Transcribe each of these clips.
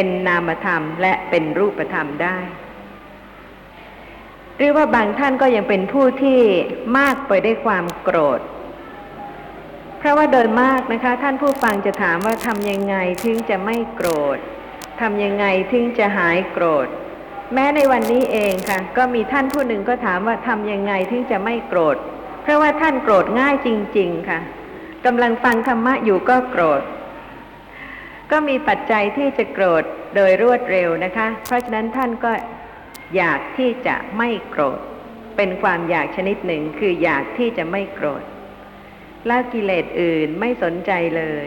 เป็นนามธรรมและเป็นรูปธรรมได้ หรือว่าบางท่านก็ยังเป็นผู้ที่มากไปได้วยความโกรธ เพราะว่าโดยมากนะคะ ท่านผู้ฟังจะถามว่าทำยังไงถึงจะไม่โกรธทำยังไงถึงจะหายโกรธ แม้ในวันนี้เองค่ะ ก็มีท่านผู้หนึ่งก็ถามว่าทำยังไงถึงจะไม่โกรธ เพราะว่าท่านโกรธง่ายจริง ๆ ค่ะกำลังฟังธรรมะอยู่ก็โกรธ ก็มีปัจจัยที่จะโกรธ โดยรวดเร็วนะคะ เพราะฉะนั้นท่านก็อยากที่จะไม่โกรธ เป็นความอยากชนิดหนึ่งคืออยากที่จะไม่โกรธล้วกิเลสอื่นไม่สนใจเลย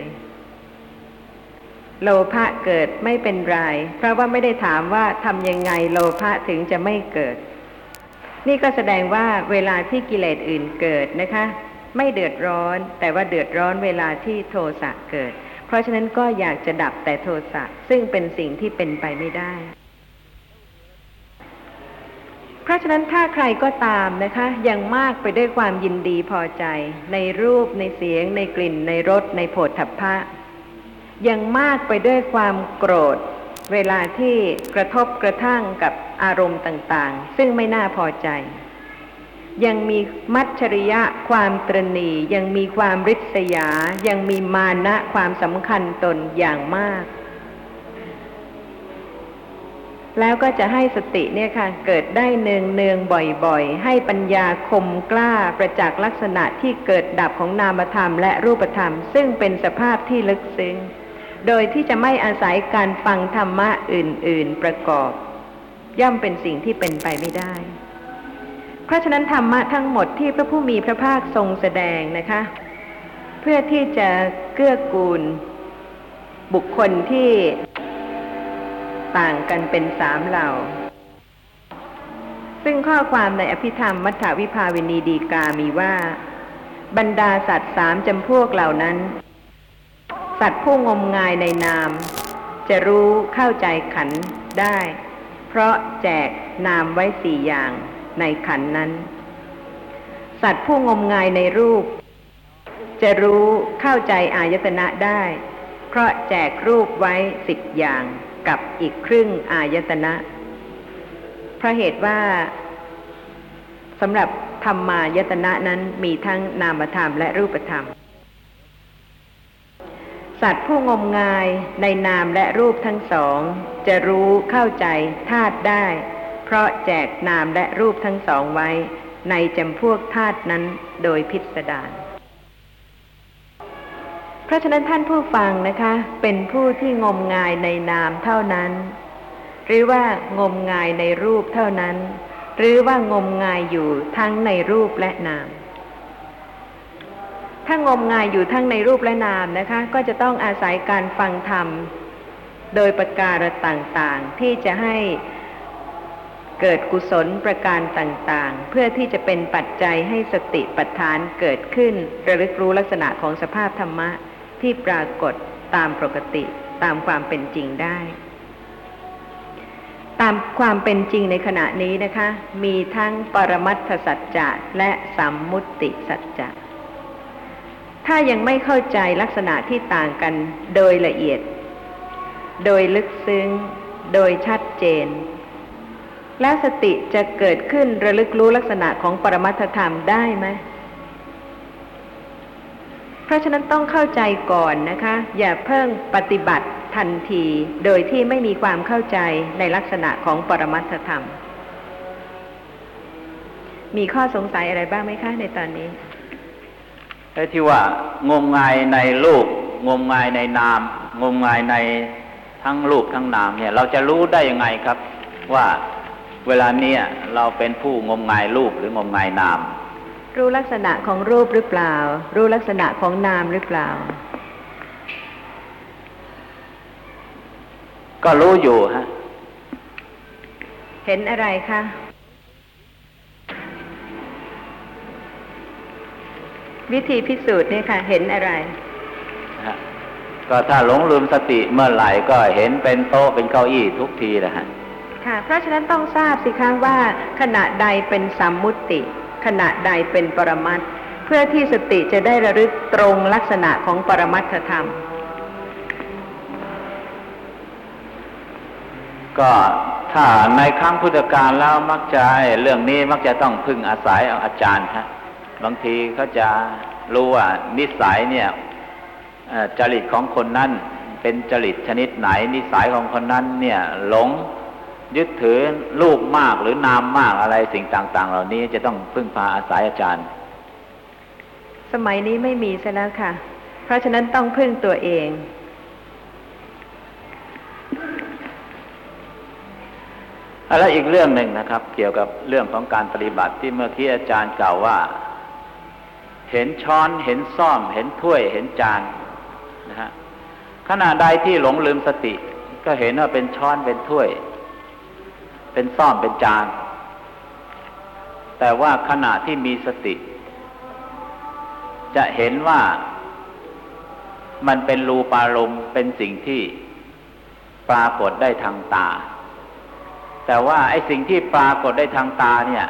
โลภะเกิดไม่เป็นไร เพราะว่าไม่ได้ถามว่าทำยังไงโลภะถึงจะไม่เกิด นี่ก็แสดงว่าเวลาที่กิเลสอื่นเกิดนะคะ ไม่เดือดร้อน แต่ว่าเดือดร้อนเวลาที่โทสะเกิด เพราะฉะนั้นก็อยากจะดับแต่โทสะซึ่งเป็นสิ่งที่เป็นไปไม่ได้ เพราะฉะนั้นถ้าใครก็ตามนะคะ ยังมากไปด้วยความยินดีพอใจ ในรูปในเสียง ในกลิ่น ในรสในโผฏฐัพพะ ยังมากไปด้วยความโกรธ เวลาที่กระทบกระทั่งกับอารมณ์ต่าง ๆ ซึ่งไม่น่าพอใจ ยังมีมัจฉริยะความตรณียังมีความริษยา ยังมีมานะความสำคัญตนอย่างมาก แล้วก็จะให้สติเนี่ยค่ะ เกิดได้เนืองเนืองบ่อยๆ ให้ปัญญาคมกล้าประจักษ์ลักษณะที่เกิดดับของนามธรรมและรูปธรรม ซึ่งเป็นสภาพที่ลึกซึ้งโดยที่จะไม่อาศัยการฟังธรรมะอื่น ๆประกอบ ย่อมเป็นสิ่งที่เป็นไปไม่ได้ ราะฉะนั้นธรรมะทั้งหมดที่พระผู้มีพระภาคทรงแสดงนะคะ เพื่อที่จะเกื้อกูล บุคคลที่ต่างกันเป็นสามเหล่า ซึ่งข้อความในอภิธรรมมัทธวิภาวินีดีกามีว่า บรรดาสัตว์สามจำพวกเหล่านั้น สัตว์ผู้งมงายในนาม จะรู้เข้าใจขันได้ เพราะแจกนามไว้สี่อย่าง ในขันนั้น สัตว์ผู้งมงายในรูป จะรู้เข้าใจอายตนะได้ เพราะแจกรูปไว้สิบอย่างกับอีกครึ่งอายตนะ เพราะเหตุว่าสำหรับธรรมายตนะนั้นมีทั้งนามธรรมและรูปธรรม สัตว์ผู้งมงายในนามและรูปทั้งสอง จะรู้เข้าใจธาตุได้ เพราะแจกนามและรูปทั้งสองไว้ ในจำพวกธาตุนั้นโดยพิสดารเพราะฉะนั้นท่านผู้ฟังนะคะ เป็นผู้ที่งมงายในนามเท่านั้น หรือว่างมงายในรูปเท่านั้น หรือว่างมงายอยู่ทั้งในรูปและนาม ถ้างมงายอยู่ทั้งในรูปและนามนะคะ ก็จะต้องอาศัยการฟังธรรมโดยประการต่างๆ ที่จะให้ เกิดกุศลประการต่างๆ เพื่อที่จะเป็นปัจจัยให้สติปัฏฐานเกิดขึ้น ระลึกรู้ลักษณะของสภาพธรรมะที่ปรากฏตามปกติตามความเป็นจริงได้ ตามความเป็นจริงในขณะนี้นะคะ มีทั้งปรมัตถสัจจะและสัมมุติสัจจะถ้ายังไม่เข้าใจลักษณะที่ต่างกันโดยละเอียด โดยลึกซึ้ง โดยชัดเจน แล้วสติจะเกิดขึ้นระลึกรู้ลักษณะของปรมัตถธรรมได้ไหมเพราะฉะนั้นต้องเข้าใจก่อนนะคะ อย่าเพิ่งปฏิบัติทันที โดยที่ไม่มีความเข้าใจในลักษณะของปรมัตถธรรม มีข้อสงสัยอะไรบ้างไหมคะในตอนนี้แต่ที่ว่างมงายในรูปงมงายในนาม งมงายในทั้งรูปทั้งนามเนี่ย เราจะรู้ได้ยังไงครับ ว่า เวลาเนี้ยเราเป็นผู้งมงายรูปหรืองมงายนาม รู้ลักษณะของรูปหรือเปล่า รู้ลักษณะของนามหรือเปล่า ก็รู้อยู่ฮะ เห็นอะไรคะวิธีพิสูจน์เนี่ยค่ะ เห็นอะไรนะฮะก็ถ้าหลงลืมสติเมื่อไหร่ก็เห็นเป็นโต๊ะเป็นเก้าอี้ทุกทีนะฮะ ค่ะเพราะฉะนั้นต้องทราบสิคะว่า ขณะใดเป็นสัมมุติ ขณะใดเป็นปรมัตเพื่อที่สติจะได้ระลึกตรงลักษณะของปรมัตถธรรม ก็ถ้าในครั้งพุทธกาลแล้วมักจะเรื่องนี้มักจะต้องพึ่งอาศัยเอาอาจารย์ฮะบางทีเขาจะรู้ว่านิสัยเนี่ยจริตของคนนั้นเป็นจริตชนิดไหนนิสัยของคนนั้นเนี่ยหลง ยึดถือรูปมากหรือนามมากอะไรสิ่งต่าง ๆ เหล่านี้จะต้องพึ่งพาอาศัยอาจารย์ สมัยนี้ไม่มีซะแล้วค่ะ เพราะฉะนั้นต้องพึ่งตัวเองแล้วอีกเรื่องหนึ่งนะครับ เกี่ยวกับเรื่องของการปฏิบัติที่เมื่อกี้อาจารย์กล่าวว่า เห็นช้อนเห็นซ่อม เห็นถ้วยเห็นจานนะฮะขณะใดที่หลงลืมสติ ก็เห็นว่าเป็นช้อนเป็นถ้วย เป็นซ่อมเป็นจาน แต่ว่าขณะที่มีสติ จะเห็นว่ามันเป็นรูปารมณ์เป็นสิ่งที่ปรากฏได้ทางตา แต่ว่าไอ้สิ่งที่ปรากฏได้ทางตาเนี่ย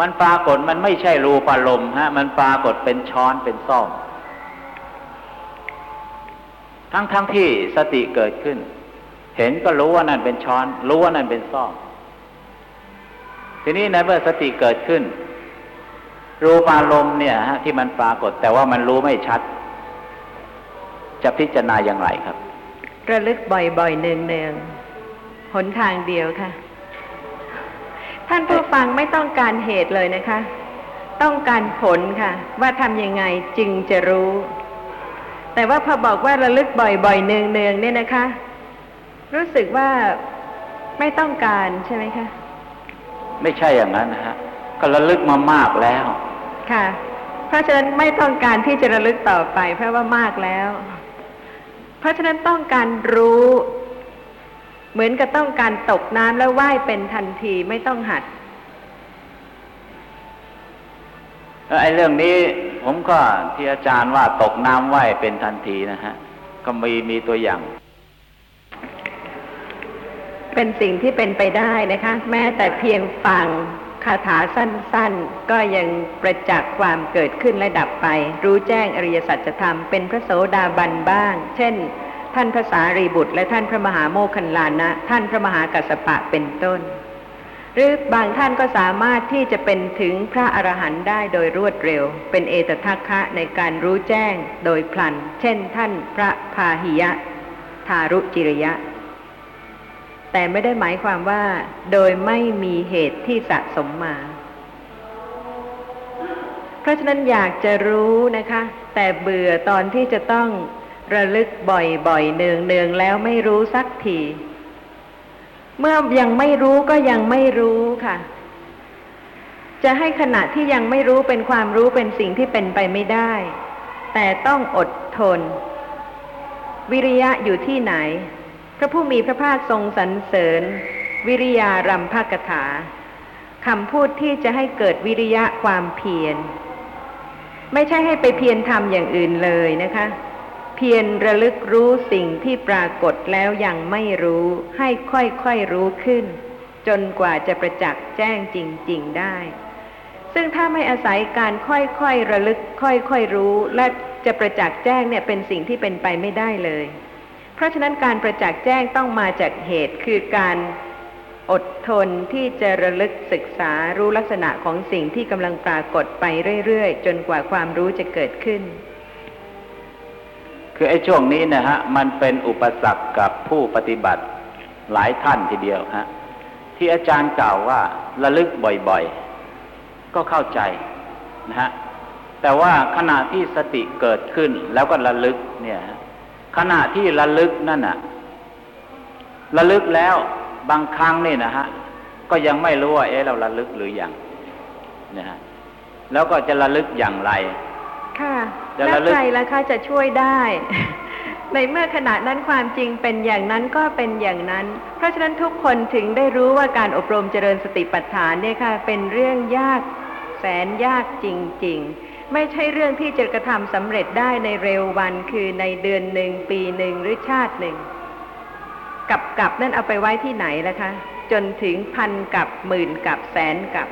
มันปรากฏมันไม่ใช่รูปารมณ์ฮะ มันปรากฏเป็นช้อนเป็นซ่อม ทั้งทั้งที่สติเกิดขึ้น เห็นก็รู้ว่านั่นเป็นช้อน รู้ว่านั่นเป็นซ่อม ทีนี้ในเมื่อสติเกิดขึ้น รูปารมณ์เนี่ยฮะที่มันปรากฏ แต่ว่ามันรู้ไม่ชัด จะพิจารณาอย่างไรครับ ระลึกบ่อยๆเนืองๆหนทางเดียวค่ะ ท่านผู้ฟังไม่ต้องการเหตุเลยนะคะ ต้องการผลค่ะ ว่าทำยังไงจึงจะรู้ แต่ว่าพอบอกว่าระลึกบ่อยๆเนืองๆเนี่ยนะคะ รู้สึกว่าไม่ต้องการใช่ไหมคะ ไม่ใช่อย่างนั้นนะฮะก็ระลึกมามากแล้ว ค่ะ เพราะฉะนั้นไม่ต้องการที่จะระลึกต่อไป เพราะว่ามากแล้ว เพราะฉะนั้นต้องการรู้ เหมือนกับต้องการตกน้ำแล้วว่ายเป็นทันทีไม่ต้องหัดแล้วไอ้เรื่องนี้ผมก็ที่อาจารย์ว่าตกน้ำไหวเป็นทันทีนะฮะ ก็มีมีตัวอย่าง เป็นสิ่งที่เป็นไปได้นะคะ แม้แต่เพียงฟังคาถาสั้นๆ ก็ยังประจักษ์ความเกิดขึ้นและดับไป รู้แจ้งอริยสัจธรรมเป็นพระโสดาบันบ้าง เช่น ท่านพระสารีบุตร และท่านพระมหาโมคคัลลานะ ท่านพระมหากัสสปะเป็นต้น หรือบางท่านก็สามารถที่จะเป็นถึงพระอรหันต์ได้โดยรวดเร็ว เป็นเอตทัคคะในการรู้แจ้งโดยพลัน เช่น ท่านพระพาหิยะ ทารุจิริยะ แต่ไม่ได้หมายความว่า โดยไม่มีเหตุที่สะสมมา เพราะฉะนั้นอยากจะรู้นะคะ แต่เบื่อตอนที่จะต้องระลึกบ่อยๆเนืองๆแล้วไม่รู้สักที เมื่อยังไม่รู้ก็ยังไม่รู้ค่ะ จะให้ขณะที่ยังไม่รู้เป็นความรู้เป็นสิ่งที่เป็นไปไม่ได้ แต่ต้องอดทน วิริยะอยู่ที่ไหน พระผู้มีพระภาคทรงสรรเสริญ วิริยารัมภกถาคำพูดที่จะให้เกิดวิริยะความเพียร ไม่ใช่ให้ไปเพียรทำอย่างอื่นเลยนะคะ เพียรระลึกรู้สิ่งที่ปรากฏแล้วยังไม่รู้ให้ค่อยๆรู้ขึ้น จนกว่าจะประจักษ์แจ้งจริง ๆได้ ซึ่งถ้าไม่อาศัยการค่อยๆระลึก ค่อยๆรู้ และจะประจักษ์แจ้งเนี่ยเป็นสิ่งที่เป็นไปไม่ได้เลย เพราะฉะนั้นการประจักษ์แจ้งต้องมาจากเหตุคือการอดทนที่จะระลึกศึกษารู้ลักษณะของสิ่งที่กำลังปรากฏไปเรื่อยๆ จนกว่าความรู้จะเกิดขึ้น คือไอ้ช่วงนี้นะฮะ มันเป็นอุปสรรคกับผู้ปฏิบัติหลายท่านทีเดียวฮะ ที่อาจารย์กล่าวว่าระลึกบ่อยๆ ก็เข้าใจนะฮะ แต่ว่าขณะที่สติเกิดขึ้นแล้วก็ระลึกเนี่ยฮะ ขณะที่ระลึกนั่นน่ะ ระลึกแล้วบางครั้งนี่นะฮะ ก็ยังไม่รู้ว่าเอ๊ะเราระลึกหรือยังนะฮะแล้วก็จะระลึกอย่างไร ค่ะจะแล้วระลึกใครล่ะคะจะช่วยได้ ในเมื่อขณะนั้นความจริงเป็นอย่างนั้นก็เป็นอย่างนั้น เพราะฉะนั้นทุกคนถึงได้รู้ว่าการอบรมเจริญสติปัฏฐานเนี่ยค่ะ เป็นเรื่องยากแสนยากจริง ๆ ไม่ใช่เรื่องที่จะกระทำสำเร็จได้ในเร็ววันคือในเดือนหนึ่งปีหนึ่งหรือชาติหนึ่ง กับกับนั่นเอาไปไว้ที่ไหนล่ะคะ จนถึงพันกับหมื่นกับแสนกับ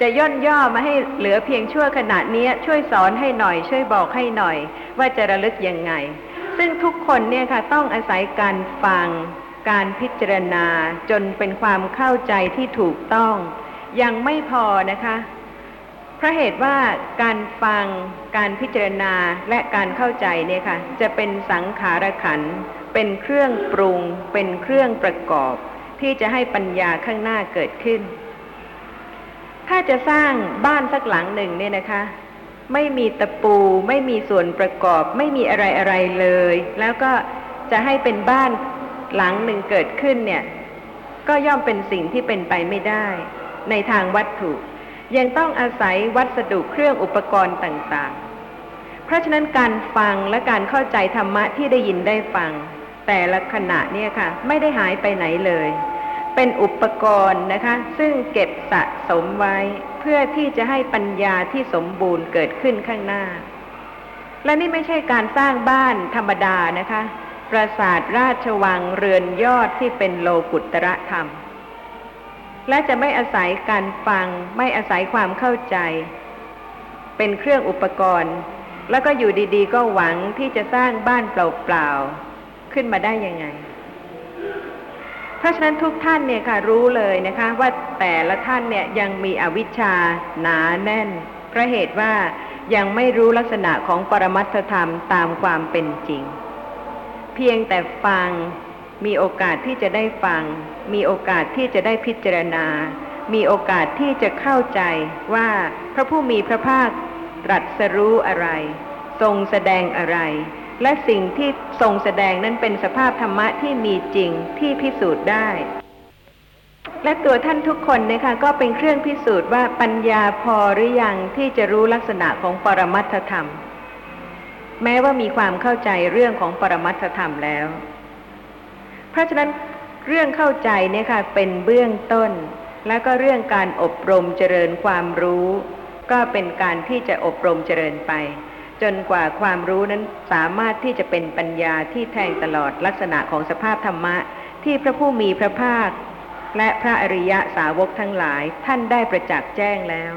จะย่นย่อมาให้เหลือเพียงชั่วขณะนี้ช่วยสอนให้หน่อย ช่วยบอกให้หน่อย ว่าจะระลึกยังไง ซึ่งทุกคนเนี่ยค่ะ ต้องอาศัยการฟัง การพิจารณาจนเป็นความเข้าใจที่ถูกต้อง ยังไม่พอนะคะ พราะเหตุว่าการฟังการพิจารณาและการเข้าใจเนี่ยค่ะ จะเป็นสังขารขัน เป็นเครื่องปรุง เป็นเครื่องประกอบ ที่จะให้ปัญญาข้างหน้าเกิดขึ้น ถ้าจะสร้างบ้านสักหลังหนึ่งเนี่ยนะคะ ไม่มีตะปู ไม่มีส่วนประกอบ ไม่มีอะไรอะไรเลย แล้วก็จะให้เป็นบ้านหลังหนึ่งเกิดขึ้นเนี่ย ก็ย่อมเป็นสิ่งที่เป็นไปไม่ได้ ในทางวัตถุ ยังต้องอาศัยวัสดุเครื่องอุปกรณ์ต่างๆ เพราะฉะนั้นการฟังและการเข้าใจธรรมะที่ได้ยินได้ฟัง แต่ละขณะเนี่ยค่ะ ไม่ได้หายไปไหนเลย เป็นอุปกรณ์นะคะ ซึ่งเก็บสะสมไว้ เพื่อที่จะให้ปัญญาที่สมบูรณ์เกิดขึ้นข้างหน้า และนี่ไม่ใช่การสร้างบ้านธรรมดานะคะ ปราสาทราชวังเรือนยอดที่เป็นโลกุตระธรรม และจะไม่อาศัยการฟัง ไม่อาศัยความเข้าใจ เป็นเครื่องอุปกรณ์ แล้วก็อยู่ดีๆ ก็หวังที่จะสร้างบ้านเปล่าๆขึ้นมาได้ยังไง เพราะฉะนั้นทุกท่านเนี่ยค่ะรู้เลยนะคะ ว่าแต่ละท่านเนี่ยยังมีอวิชชาหนาแน่นเพราะเหตุว่ายังไม่รู้ลักษณะของปรมัตถธรรมตามความเป็นจริง เพียงแต่ฟัง มีโอกาสที่จะได้ฟัง มีโอกาสที่จะได้พิจารณา มีโอกาสที่จะเข้าใจว่าพระผู้มีพระภาคตรัสรู้อะไร ทรงแสดงอะไร และสิ่งที่ทรงแสดงนั้นเป็นสภาพธรรมะที่มีจริงที่พิสูจน์ได้ และตัวท่านทุกคนนะคะก็เป็นเครื่องพิสูจน์ว่าปัญญาพอหรือยังที่จะรู้ลักษณะของปรมัตถธรรม แม้ว่ามีความเข้าใจเรื่องของปรมัตถธรรมแล้ว เพราะฉะนั้นเรื่องเข้าใจเนี่ยค่ะเป็นเบื้องต้น แล้วก็เรื่องการอบรมเจริญความรู้ ก็เป็นการที่จะอบรมเจริญไป จนกว่าความรู้นั้นสามารถที่จะเป็นปัญญาที่แทงตลอดลักษณะของสภาพธรรมะ ที่พระผู้มีพระภาค และพระอริยะสาวกทั้งหลายท่านได้ประจักษ์แจ้งแล้ว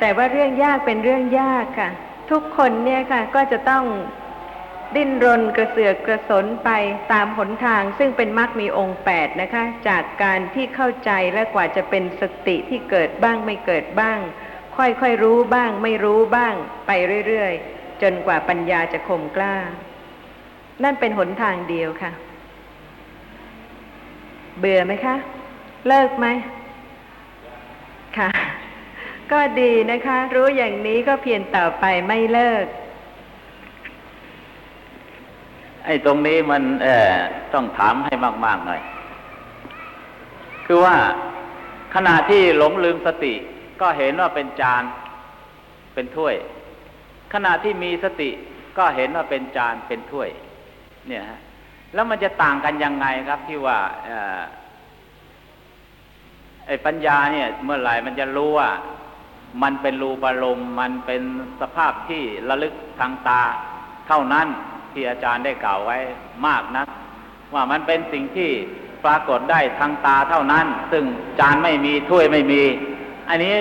แต่ว่าเรื่องยากเป็นเรื่องยากค่ะ ทุกคนเนี่ยค่ะก็จะต้อง ดิ้นรนกระเสือกกระสนไปตามหนทาง ซึ่งเป็นมรรคมีองค์แปดนะคะ จากการที่เข้าใจและกว่าจะเป็นสติที่เกิดบ้างไม่เกิดบ้าง ค่อยๆรู้บ้าง ไม่รู้บ้าง ไปเรื่อยๆ จนกว่าปัญญาจะคมกล้า นั่นเป็นหนทางเดียวค่ะ เบื่อไหมคะ เลิกไหมค่ะ ก็ดีนะคะ รู้อย่างนี้ก็เพียรต่อไปไม่เลิก ไอ้ตรงนี้มัน เออต้องถามให้มากๆหน่อย คือว่าขณะที่หลงลืมสติ ก็เห็นว่าเป็นจานเป็นถ้วย ขณะที่มีสติก็เห็นว่าเป็นจานเป็นถ้วย เนี่ยฮะแล้วมันจะต่างกันยังไงครับที่ว่าอไอ้ปัญญาเนี่ย เมื่อไหร่มันจะรู้ว่า มันเป็นรูปารมณ์มันเป็นสภาพที่ระลึกทางตาเท่านั้น ที่อาจารย์ได้กล่าวไว้มากนะว่ามันเป็นสิ่งที่ปรากฏได้ทางตาเท่านั้น ซึ่งจานไม่มีถ้วยไม่มี อันนี้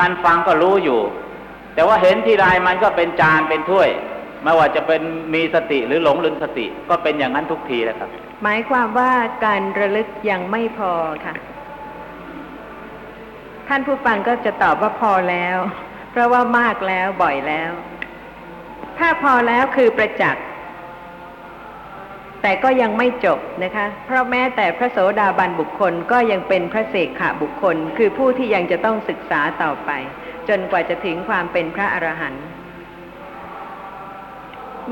การฟังก็รู้อยู่ แต่ว่าเห็นทีไรมันก็เป็นจานเป็นถ้วยไม่ว่าจะเป็นมีสติหรือหลงลืมสติ ก็เป็นอย่างนั้นทุกทีแหละครับ หมายความว่าการระลึกยังไม่พอค่ะ ท่านผู้ฟังก็จะตอบว่าพอแล้ว เพราะว่ามากแล้วบ่อยแล้ว ถ้าพอแล้วคือประจักษ์แต่ก็ยังไม่จบนะคะ เพราะแม้แต่พระโสดาบันบุคคลก็ยังเป็นพระเสกขะบุคคล คือผู้ที่ยังจะต้องศึกษาต่อไป จนกว่าจะถึงความเป็นพระอรหันต์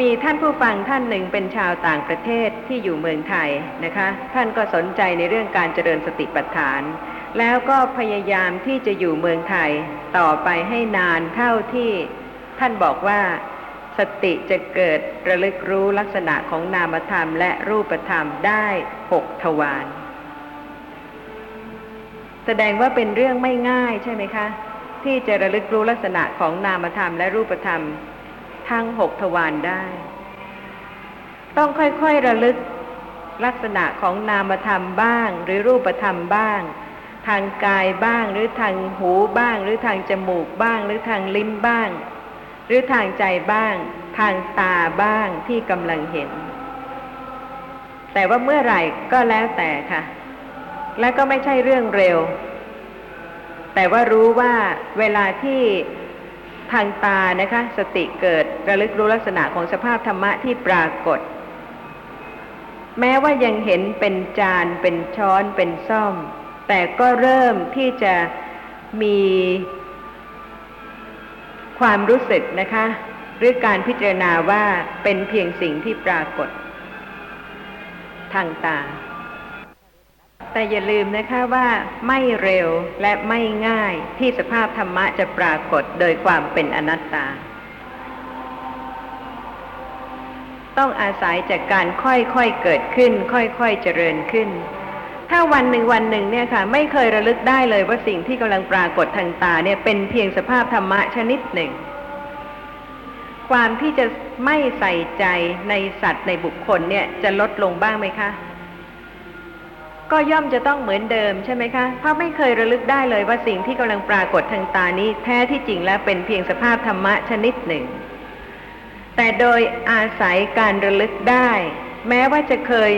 มีท่านผู้ฟังท่านหนึ่งเป็นชาวต่างประเทศที่อยู่เมืองไทยนะคะ ท่านก็สนใจในเรื่องการเจริญสติปัฏฐาน แล้วก็พยายามที่จะอยู่เมืองไทยต่อไปให้นานเท่าที่ท่านบอกว่า สติจะเกิดระลึกรู้ลักษณะของนามธรรมและรูปธรรมได้หกทวารแสดงว่าเป็นเรื่องไม่ง่ายใช่ไหมคะ ที่จะระลึกรู้ลักษณะของนามธรรมและรูปธรรม ทั้งหกทวารได้ ต้องค่อยๆระลึกลักษณะของนามธรรมบ้าง หรือรูปธรรมบ้าง ทางกายบ้าง หรือทางหูบ้าง หรือทางจมูกบ้าง หรือทางลิ้นบ้าง รือทางใจบ้าง ทางตาบ้างที่กำลังเห็น แต่ว่าเมื่อไหร่ก็แล้วแต่ค่ะ และก็ไม่ใช่เรื่องเร็ว แต่ว่ารู้ว่าเวลาที่ทางตานะคะ สติเกิดระลึกรู้ลักษณะของสภาพธรรมะที่ปรากฏ แม้ว่ายังเห็นเป็นจานเป็นช้อนเป็นซ่อม แต่ก็เริ่มที่จะมี ความรู้สึกนะคะ หรือการพิจารณาว่าเป็นเพียงสิ่งที่ปรากฏ ทางตา แต่อย่าลืมนะคะว่าไม่เร็วและไม่ง่ายที่สภาพธรรมะจะปรากฏโดยความเป็นอนัตตา ต้องอาศัยจากการค่อยๆเกิดขึ้น ค่อยๆเจริญขึ้น ถ้าวันหนึ่งวันหนึ่งเนี่ยค่ะ ไม่เคยระลึกได้เลยว่าสิ่งที่กำลังปรากฏทางตาเนี่ยเป็นเพียงสภาพธรรมะชนิดหนึ่ง ความที่จะไม่ใส่ใจในสัตว์ในบุคคลเนี่ยจะลดลงบ้างไหมคะ ก็ย่อมจะต้องเหมือนเดิมใช่ไหมคะเพราะไม่เคยระลึกได้เลยว่าสิ่งที่กำลังปรากฏทางตานี้ แท้ที่จริงแล้วเป็นเพียงสภาพธรรมะชนิดหนึ่ง แต่โดยอาศัยการระลึกได้ แม้ว่าจะเคย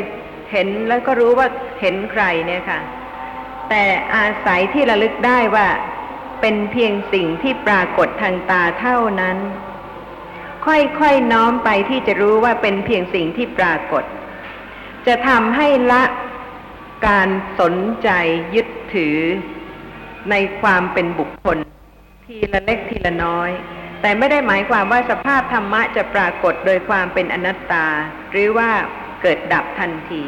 เห็นแล้วก็รู้ว่าเห็นใครเนี่ยค่ะ แต่อาศัยที่ระลึกได้ว่าเป็นเพียงสิ่งที่ปรากฏทางตาเท่านั้น ค่อยๆน้อมไปที่จะรู้ว่าเป็นเพียงสิ่งที่ปรากฏ จะทำให้ละการสนใจยึดถือในความเป็นบุคคล ทีละเล็กทีละน้อย แต่ไม่ได้หมายความว่าสภาพธรรมะจะปรากฏโดยความเป็นอนัตตา หรือว่า เกิดดับทันที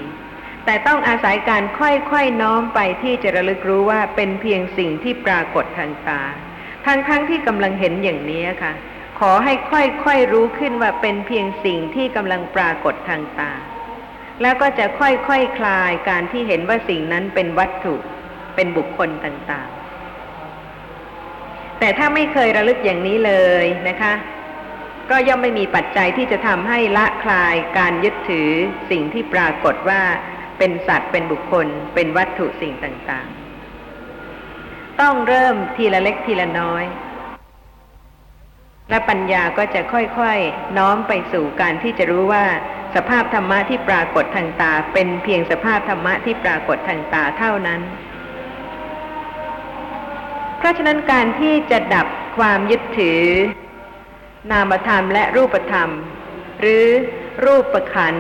แต่ต้องอาศัยการค่อยๆน้อมไปที่จะระลึกรู้ว่าเป็นเพียงสิ่งที่ปรากฏทางตา ทั้งๆทที่กำลังเห็นอย่างนี้ค่ะ ขอให้ค่อยๆรู้ขึ้นว่าเป็นเพียงสิ่งที่กำลังปรากฏทางตา แล้วก็จะค่อยๆคคลายการที่เห็นว่าสิ่งนั้นเป็นวัตถุ เป็นบุคคลต่างๆ แต่ถ้าไม่เคยระลึกอย่างนี้เลยนะคะ ก็ย่อมไม่มีปัจจัยที่จะทำให้ละคลายการยึดถือสิ่งที่ปรากฏว่าเป็นสัตว์เป็นบุคคล เป็นวัตถุสิ่งต่างๆ ต้องเริ่มทีละเล็กทีละน้อย และปัญญาก็จะค่อยๆ น้อมไปสู่การที่จะรู้ว่า สภาพธรรมะที่ปรากฏทางตา เป็นเพียงสภาพธรรมะที่ปรากฏทางตาเท่านั้น เพราะฉะนั้นการที่จะดับความยึดถือ นามธรรมและรูปธรรม หรือรูปขัน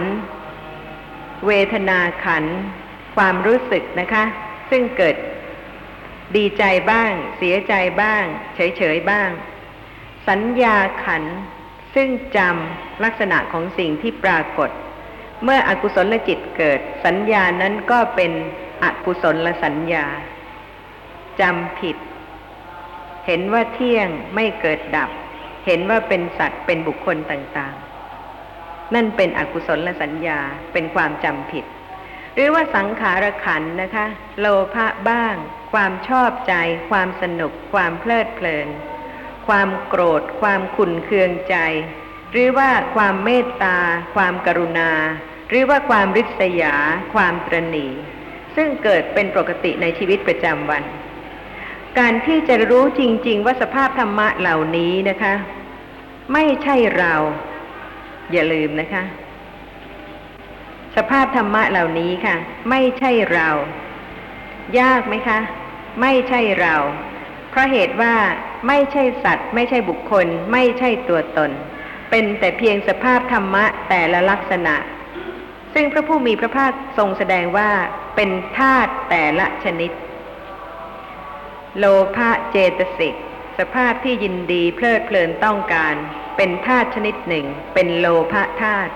เวทนาขัน ความรู้สึกนะคะ ซึ่งเกิดดีใจบ้าง เสียใจบ้าง เฉยๆบ้าง สัญญาขัน ซึ่งจำลักษณะของสิ่งที่ปรากฏ เมื่ออกุศลจิตเกิด สัญญานั้นก็เป็นอกุศลสัญญาจำผิด เห็นว่าเที่ยงไม่เกิดดับ เห็นว่าเป็นสัตว์เป็นบุคคลต่างๆ นั่นเป็นอกุศลสัญญาเป็นความจำผิด หรือว่าสังขารขันนะคะ โลภะบ้าง ความชอบใจ ความสนุก ความเพลิดเพลิน ความโกรธ ความขุนเคืองใจ หรือว่าความเมตตา ความกรุณา หรือว่าความริษยา ความตรณีซึ่งเกิดเป็นปกติในชีวิตประจำวันการที่จะรู้จริง ๆ ว่าสภาพธรรมะเหล่านี้นะคะ ไม่ใช่เรา อย่าลืมนะคะ สภาพธรรมะเหล่านี้ค่ะ ไม่ใช่เรา ยากไหมคะ ไม่ใช่เรา เพราะเหตุว่าไม่ใช่สัตว์ ไม่ใช่บุคคล ไม่ใช่ตัวตน เป็นแต่เพียงสภาพธรรมะแต่ละลักษณะ ซึ่งพระผู้มีพระภาคทรงแสดงว่าเป็นธาตุแต่ละชนิด โลภะเจตสิก สภาพที่ยินดีเพลิดเพลินต้องการ เป็นธาตุชนิดหนึ่ง เป็นโลภะธาตุ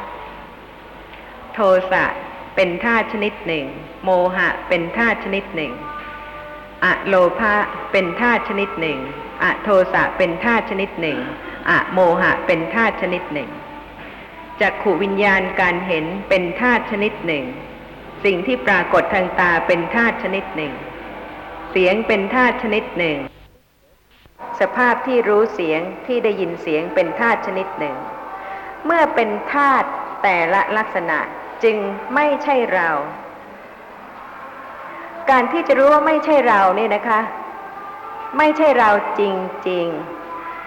โทสะเป็นธาตุชนิดหนึ่ง โมหะเป็นธาตุชนิดหนึ่งอะโลภะเป็นธาตุชนิดหนึ่งอะโทสะเป็นธาตุชนิดหนึ่งอะโมหะเป็นธาตุชนิดหนึ่งจักขูวิญญาณการเห็นเป็นธาตุชนิดหนึ่ง สิ่งที่ปรากฏทางตาเป็นธาตุชนิดหนึ่ง เสียงเป็นธาตุชนิดหนึ่ง สภาพที่รู้เสียงที่ได้ยินเสียงเป็นธาตุชนิดหนึ่ง เมื่อเป็นธาตุแต่ละลักษณะจึงไม่ใช่เรา การที่จะรู้ว่าไม่ใช่เราเนี่ยนะคะ ไม่ใช่เราจริง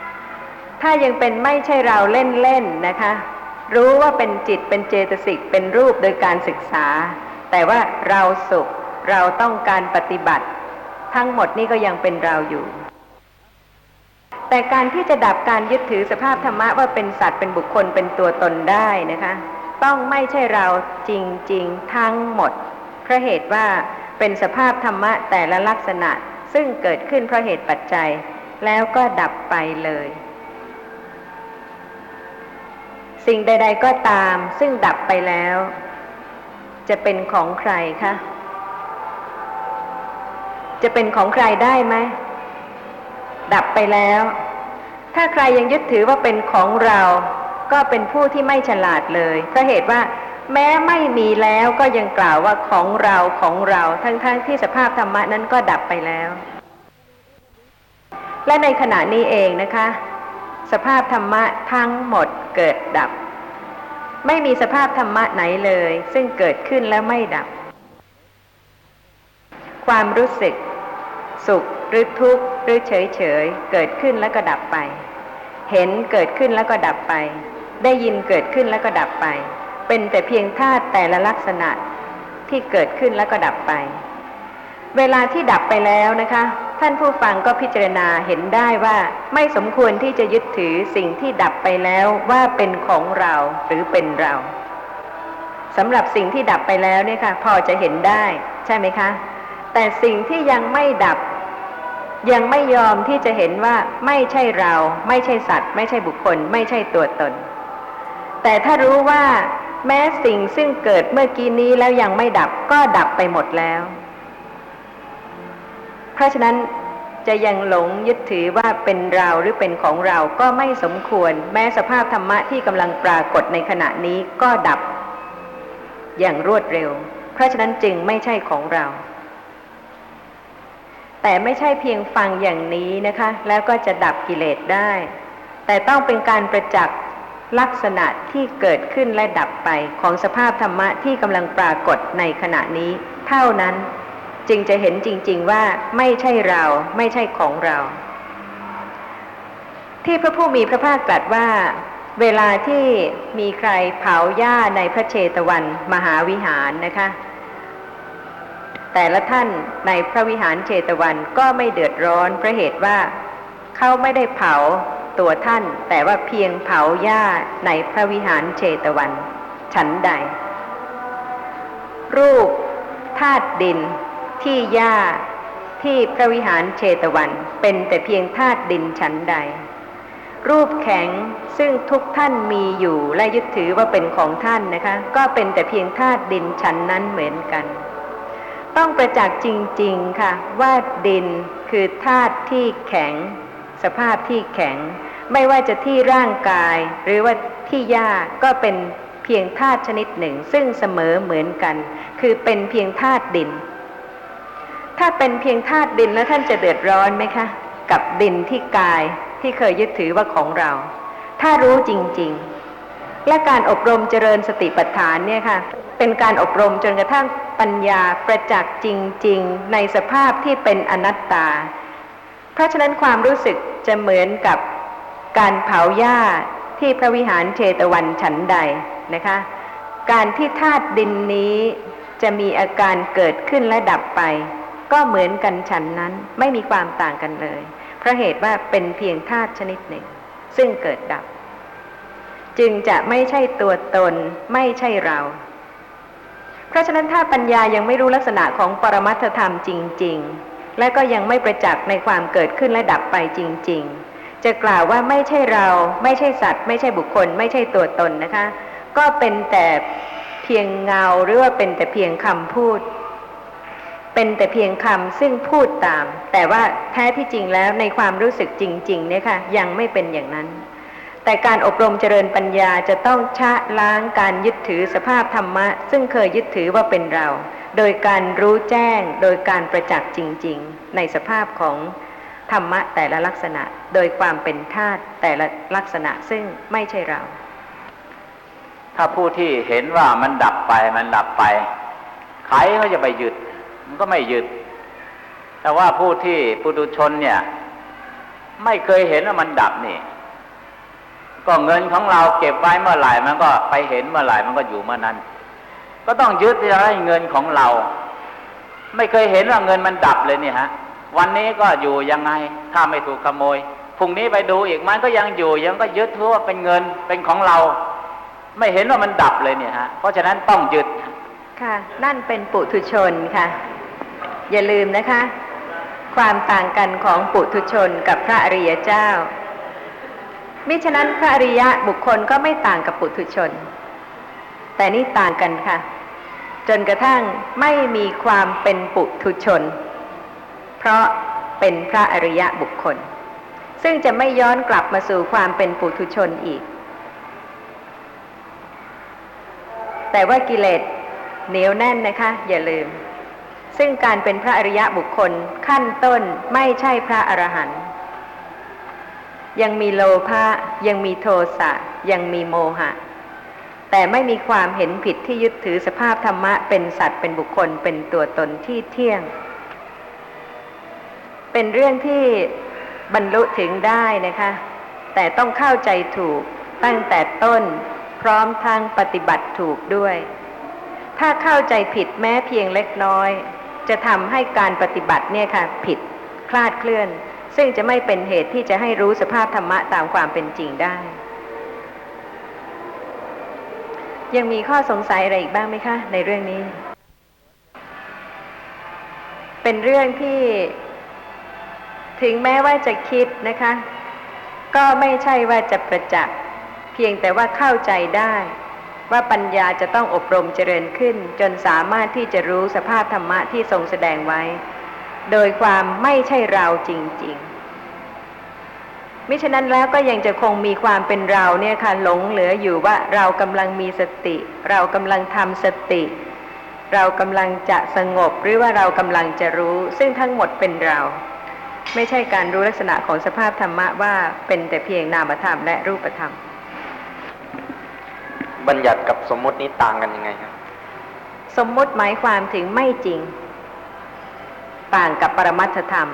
ๆ ถ้ายังเป็นไม่ใช่เราเล่นๆนะคะ รู้ว่าเป็นจิตเป็นเจตสิกเป็นรูปโดยการศึกษา แต่ว่าเราสุขเราต้องการปฏิบัติ ทั้งหมดนี่ก็ยังเป็นเราอยู่ แต่การที่จะดับการยึดถือสภาพธรรมะว่าเป็นสัตว์เป็นบุคคลเป็นตัวตนได้นะคะ ต้องไม่ใช่เราจริง ๆ ทั้งหมดเพราะเหตุว่าเป็นสภาพธรรมะแต่ละลักษณะซึ่งเกิดขึ้นเพราะเหตุปัจจัย แล้วก็ดับไปเลย สิ่งใด ๆ ก็ตาม ซึ่งดับไปแล้ว จะเป็นของใครคะจะเป็นของใครได้ไหม ดับไปแล้ว ถ้าใครยังยึดถือว่าเป็นของเรา ก็เป็นผู้ที่ไม่ฉลาดเลยเพราะเหตุว่า แม้ไม่มีแล้วก็ยังกล่าวว่าของเราของเรา ทั้งๆทที่สภาพธรรมะนั้นก็ดับไปแล้ว และในขณะนี้เองนะคะ สภาพธรรมะทั้งหมดเกิดดับ ไม่มีสภาพธรรมะไหนเลย ซึ่งเกิดขึ้นแล้วไม่ดับ ความรู้สึก สุข หรือทุกข์หรือเฉยเฉยๆเกิดขึ้นแล้วก็ดับไป เห็นเกิดขึ้นแล้วก็ดับไป ได้ยินเกิดขึ้นแล้วก็ดับไป เป็นแต่เพียงธาตุแต่ละลักษณะที่เกิดขึ้นแล้วก็ดับไป เวลาที่ดับไปแล้วนะคะ ท่านผู้ฟังก็พิจารณาเห็นได้ว่าไม่สมควรที่จะยึดถือสิ่งที่ดับไปแล้วว่าเป็นของเราหรือเป็นเราสำหรับสิ่งที่ดับไปแล้วเนี่ยค่ะ พอจะเห็นได้ใช่ไหมคะ แต่สิ่งที่ยังไม่ดับ ยังไม่ยอมที่จะเห็นว่าไม่ใช่เรา ไม่ใช่สัตว์ ไม่ใช่บุคคล ไม่ใช่ตัวตน แต่ถ้ารู้ว่าแม้สิ่งซึ่งเกิดเมื่อกี้นี้แล้วยังไม่ดับก็ดับไปหมดแล้ว เพราะฉะนั้นจะยังหลงยึดถือว่าเป็นเราหรือเป็นของเราก็ไม่สมควร แม้สภาพธรรมะที่กำลังปรากฏในขณะนี้ก็ดับ อย่างรวดเร็ว เพราะฉะนั้นจึงไม่ใช่ของเรา แต่ไม่ใช่เพียงฟังอย่างนี้นะคะ แล้วก็จะดับกิเลสได้ แต่ต้องเป็นการประจักษ์ลักษณะที่เกิดขึ้นและดับไปของสภาพธรรมะที่กำลังปรากฏในขณะนี้ เท่านั้นจึงจะเห็นจริง ๆว่าไม่ใช่เราไม่ใช่ของเรา ที่พระผู้มีพระภาคตรัสว่า เวลาที่มีใครเผาหญ้าในพระเชตวันมหาวิหารนะคะ แต่ละท่านในพระวิหารเชตวันก็ไม่เดือดร้อนเพราะเหตุว่า เขาไม่ได้เผาตัวท่าน แต่ว่าเพียงเผาหญ้าในพระวิหารเชตวัน ฉันใด รูปธาตุดิน ที่หญ้าที่พระวิหารเชตวัน เป็นแต่เพียงธาตุดินฉันใด รูปแข็งซึ่งทุกท่านมีอยู่และยึดถือว่าเป็นของท่านนะคะ ก็เป็นแต่เพียงธาตุดินฉันนั้นเหมือนกัน ต้องประจักษ์จริง ๆ ค่ะ ว่าดินคือธาตุที่แข็ง สภาพที่แข็ง ไม่ว่าจะที่ร่างกาย หรือว่าที่หญ้าก็เป็นเพียงธาตุชนิดหนึ่ง ซึ่งเสมอเหมือนกัน คือเป็นเพียงธาตุดิน ถ้าเป็นเพียงธาตุดินแล้วท่านจะเดือดร้อนไหมคะ กับดินที่กายที่เคยยึดถือว่าของเรา ถ้ารู้จริง ๆ และการอบรมเจริญสติปัฏฐานเนี่ยค่ะเป็นการอบรมจนกระทั่งปัญญาประจักษ์จริง ๆ ในสภาพที่เป็นอนัตตา เพราะฉะนั้นความรู้สึกจะเหมือนกับการเผาหญ้าที่พระวิหารเชตวันฉันใดนะคะ การที่ธาตุดินนี้จะมีอาการเกิดขึ้นและดับไป ก็เหมือนกันฉันนั้นไม่มีความต่างกันเลย เพราะเหตุว่าเป็นเพียงธาตุชนิดหนึ่ง ซึ่งเกิดดับ จึงจะไม่ใช่ตัวตนไม่ใช่เรา เพราะฉะนั้นถ้าปัญญายังไม่รู้ลักษณะของปรมัตถธรรมจริง ๆ และก็ยังไม่ประจักษ์ในความเกิดขึ้นและดับไปจริง ๆ จะกล่าวว่าไม่ใช่เรา ไม่ใช่สัตว์ ไม่ใช่บุคคล ไม่ใช่ตัวตนนะคะ ก็เป็นแต่เพียงเงาหรือว่าเป็นแต่เพียงคำพูด เป็นแต่เพียงคำซึ่งพูดตาม แต่ว่าแท้ที่จริงแล้วในความรู้สึกจริง ๆ เนี่ยค่ะยังไม่เป็นอย่างนั้น แต่การอบรมเจริญปัญญาจะต้องชะล้างการยึดถือสภาพธรรมะ ซึ่งเคยยึดถือว่าเป็นเรา โดยการรู้แจ้ง โดยการประจักษ์จริง ๆ ในสภาพของธรรมะแต่ละลักษณะ โดยความเป็นธาตุแต่ละลักษณะซึ่งไม่ใช่เรา ถ้าผู้ที่เห็นว่ามันดับไปมันดับไปใครเขาจะไปหยุด มันก็ไม่หยุด แต่ว่าผู้ที่ปุถุชนเนี่ย ไม่เคยเห็นว่ามันดับนี่ ก็เงินของเราเก็บไว้เมื่อไหร่มันก็ไปเห็นเมื่อไหร่มันก็อยู่เมื่อนั้น ก็ต้องยึดให้เงินของเรา ไม่เคยเห็นว่าเงินมันดับเลยเนี่ยฮะ วันนี้ก็อยู่ยังไง ถ้าไม่ถูกขโมยพรุ่งนี้ไปดูอีกมันก็ยังอยู่ยังก็ยึดทั่วเป็นเงินเป็นของเรา ไม่เห็นว่ามันดับเลยเนี่ยฮะเพราะฉะนั้นต้องยึดค่ะ นั่นเป็นปุถุชนค่ะ อย่าลืมนะคะ ความต่างกันของปุถุชนกับพระอริยเจ้า มิฉะนั้นพระอริยะบุคคลก็ไม่ต่างกับปุถุชน แต่นี่ต่างกันค่ะ จนกระทั่งไม่มีความเป็นปุถุชน เพราะเป็นพระอริยะบุคคล ซึ่งจะไม่ย้อนกลับมาสู่ความเป็นปุถุชนอีก แต่ว่ากิเลสเหนียวแน่นนะคะ อย่าลืม ซึ่งการเป็นพระอริยะบุคคลขั้นต้นไม่ใช่พระอรหันต์ ยังมีโลภะยังมีโทสะยังมีโมหะ แต่ไม่มีความเห็นผิดที่ยึดถือสภาพธรรมะเป็นสัตว์เป็นบุคคลเป็นตัวตนที่เที่ยง เป็นเรื่องที่บรรลุถึงได้นะคะ แต่ต้องเข้าใจถูกตั้งแต่ต้นพร้อมทางปฏิบัติถูกด้วย ถ้าเข้าใจผิดแม้เพียงเล็กน้อย จะทำให้การปฏิบัติเนี่ยค่ะ ผิดคลาดเคลื่อน ซึ่งจะไม่เป็นเหตุที่จะให้รู้สภาพธรรมะตามความเป็นจริงได้ ยังมีข้อสงสัยอะไรอีกบ้างไหมคะ ในเรื่องนี้ เป็นเรื่องที่ถึงแม้ว่าจะคิดนะคะ ก็ไม่ใช่ว่าจะประจักษ์เพียงแต่ว่าเข้าใจได้ว่าปัญญาจะต้องอบรมเจริญขึ้น จนสามารถที่จะรู้สภาพธรรมะที่ทรงแสดงไว้ โดยความไม่ใช่เราจริง ๆ มิฉะนั้นแล้วก็ยังจะคงมีความเป็นเราเนี่ยค่ะหลงเหลืออยู่ว่าเรากำลังมีสติ เรากำลังทำสติ เรากำลังจะสงบหรือว่าเรากำลังจะรู้ ซึ่งทั้งหมดเป็นเรา ไม่ใช่การรู้ลักษณะของสภาพธรรมะว่าเป็นแต่เพียงนามธรรมและรูปธรรม บัญญัติกับสมมตินี้ต่างกันยังไงครับสมมุติหมายความถึงไม่จริง ต่างกับปรมัตถธรรม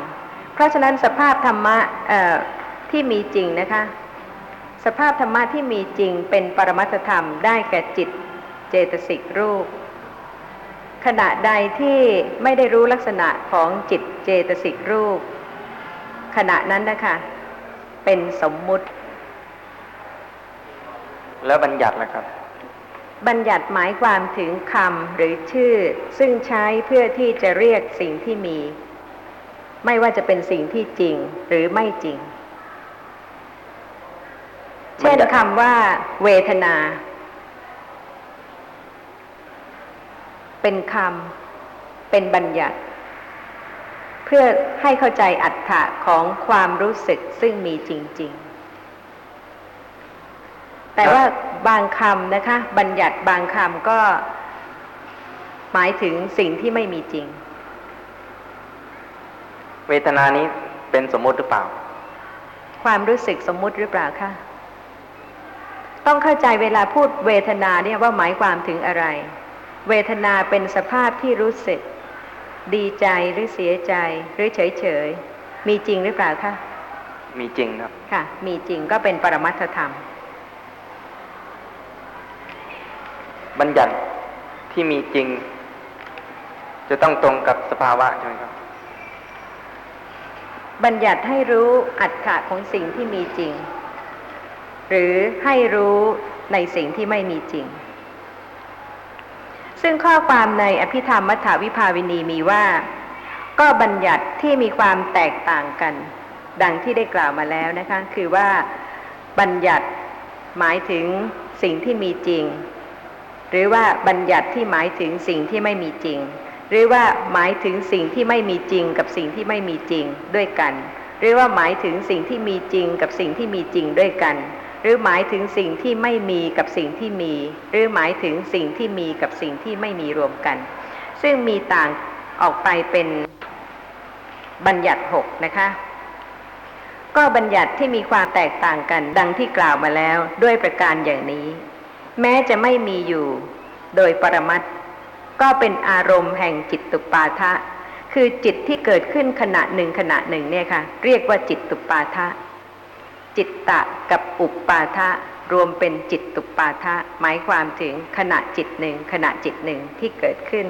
เพราะฉะนั้นสภาพธรรมะที่มีจริงนะคะ สภาพธรรมะที่มีจริงเป็นปรมัตถธรรมได้แก่จิตเจตสิกรูป ขณะใดที่ไม่ได้รู้ลักษณะของจิตเจตสิกรูป ขณะนั้นนะคะเป็นสมมุติ แล้วบัญญัติล่ะครับ บัญญัติหมายความถึงคำหรือชื่อ ซึ่งใช้เพื่อที่จะเรียกสิ่งที่มี ไม่ว่าจะเป็นสิ่งที่จริงหรือไม่จริง เช่นคำว่า เวทนา เป็นคำเป็นบัญญัติ เพื่อให้เข้าใจอัตถะของความรู้สึกซึ่งมีจริง ๆ แต่ว่า บางคำนะคะ บัญญัติบางคำก็หมายถึงสิ่งที่ไม่มีจริง เวทนานี้เป็นสมมติหรือเปล่า ความรู้สึกสมมุติหรือเปล่าคะต้องเข้าใจเวลาพูดเวทนาเนี่ยว่าหมายความถึงอะไร เวทนาเป็นสภาพที่รู้สึก ดีใจหรือเสียใจ หรือเฉยเฉยๆมีจริงหรือเปล่าคะมีจริงครับ ค่ะ มีจริงก็เป็นปรมัตถธรรม บัญญัติที่มีจริง จะต้องตรงกับสภาวะใช่ไหมครับ บัญญัติให้รู้อัตถะของสิ่งที่มีจริง หรือให้รู้ในสิ่งที่ไม่มีจริง ซึ่งข้อความในอภิธรรมมัทธวิภาวินีมีว่า ก็บัญญัติที่มีความแตกต่างกัน ดังที่ได้กล่าวมาแล้วนะคะ คือว่าบัญญัติหมายถึงสิ่งที่มีจริง หรือว่าบัญญัติที่หมายถึงสิ่งที่ไม่มีจริง หรือว่าหมายถึงสิ่งที่ไม่มีจริงกับสิ่งที่ไม่มีจริงด้วยกัน หรือว่าหมายถึงสิ่งที่มีจริงกับสิ่งที่มีจริงด้วยกัน หรือหมายถึงสิ่งที่ไม่มีกับสิ่งที่มี หรือหมายถึงสิ่งที่มีกับสิ่งที่ไม่มีรวมกัน ซึ่งมีต่างออกไปเป็นบัญญัติหกนะคะก็บัญญัติที่มีความแตกต่างกันดังที่กล่าวมาแล้วด้วยประการอย่างนี้ แม้จะไม่มีอยู่ โดยปรมัตก็เป็นอารมณ์แห่งจิตตุปาทะ คือจิตที่เกิดขึ้นขณะหนึ่งขณะหนึ่งเนี่ยค่ะ เรียกว่าจิตตุปาทะ จิตตะกับอุปปาทะรวมเป็นจิตตุปาทะ หมายความถึงขณะจิตหนึ่งขณะจิตหนึ่งที่เกิดขึ้น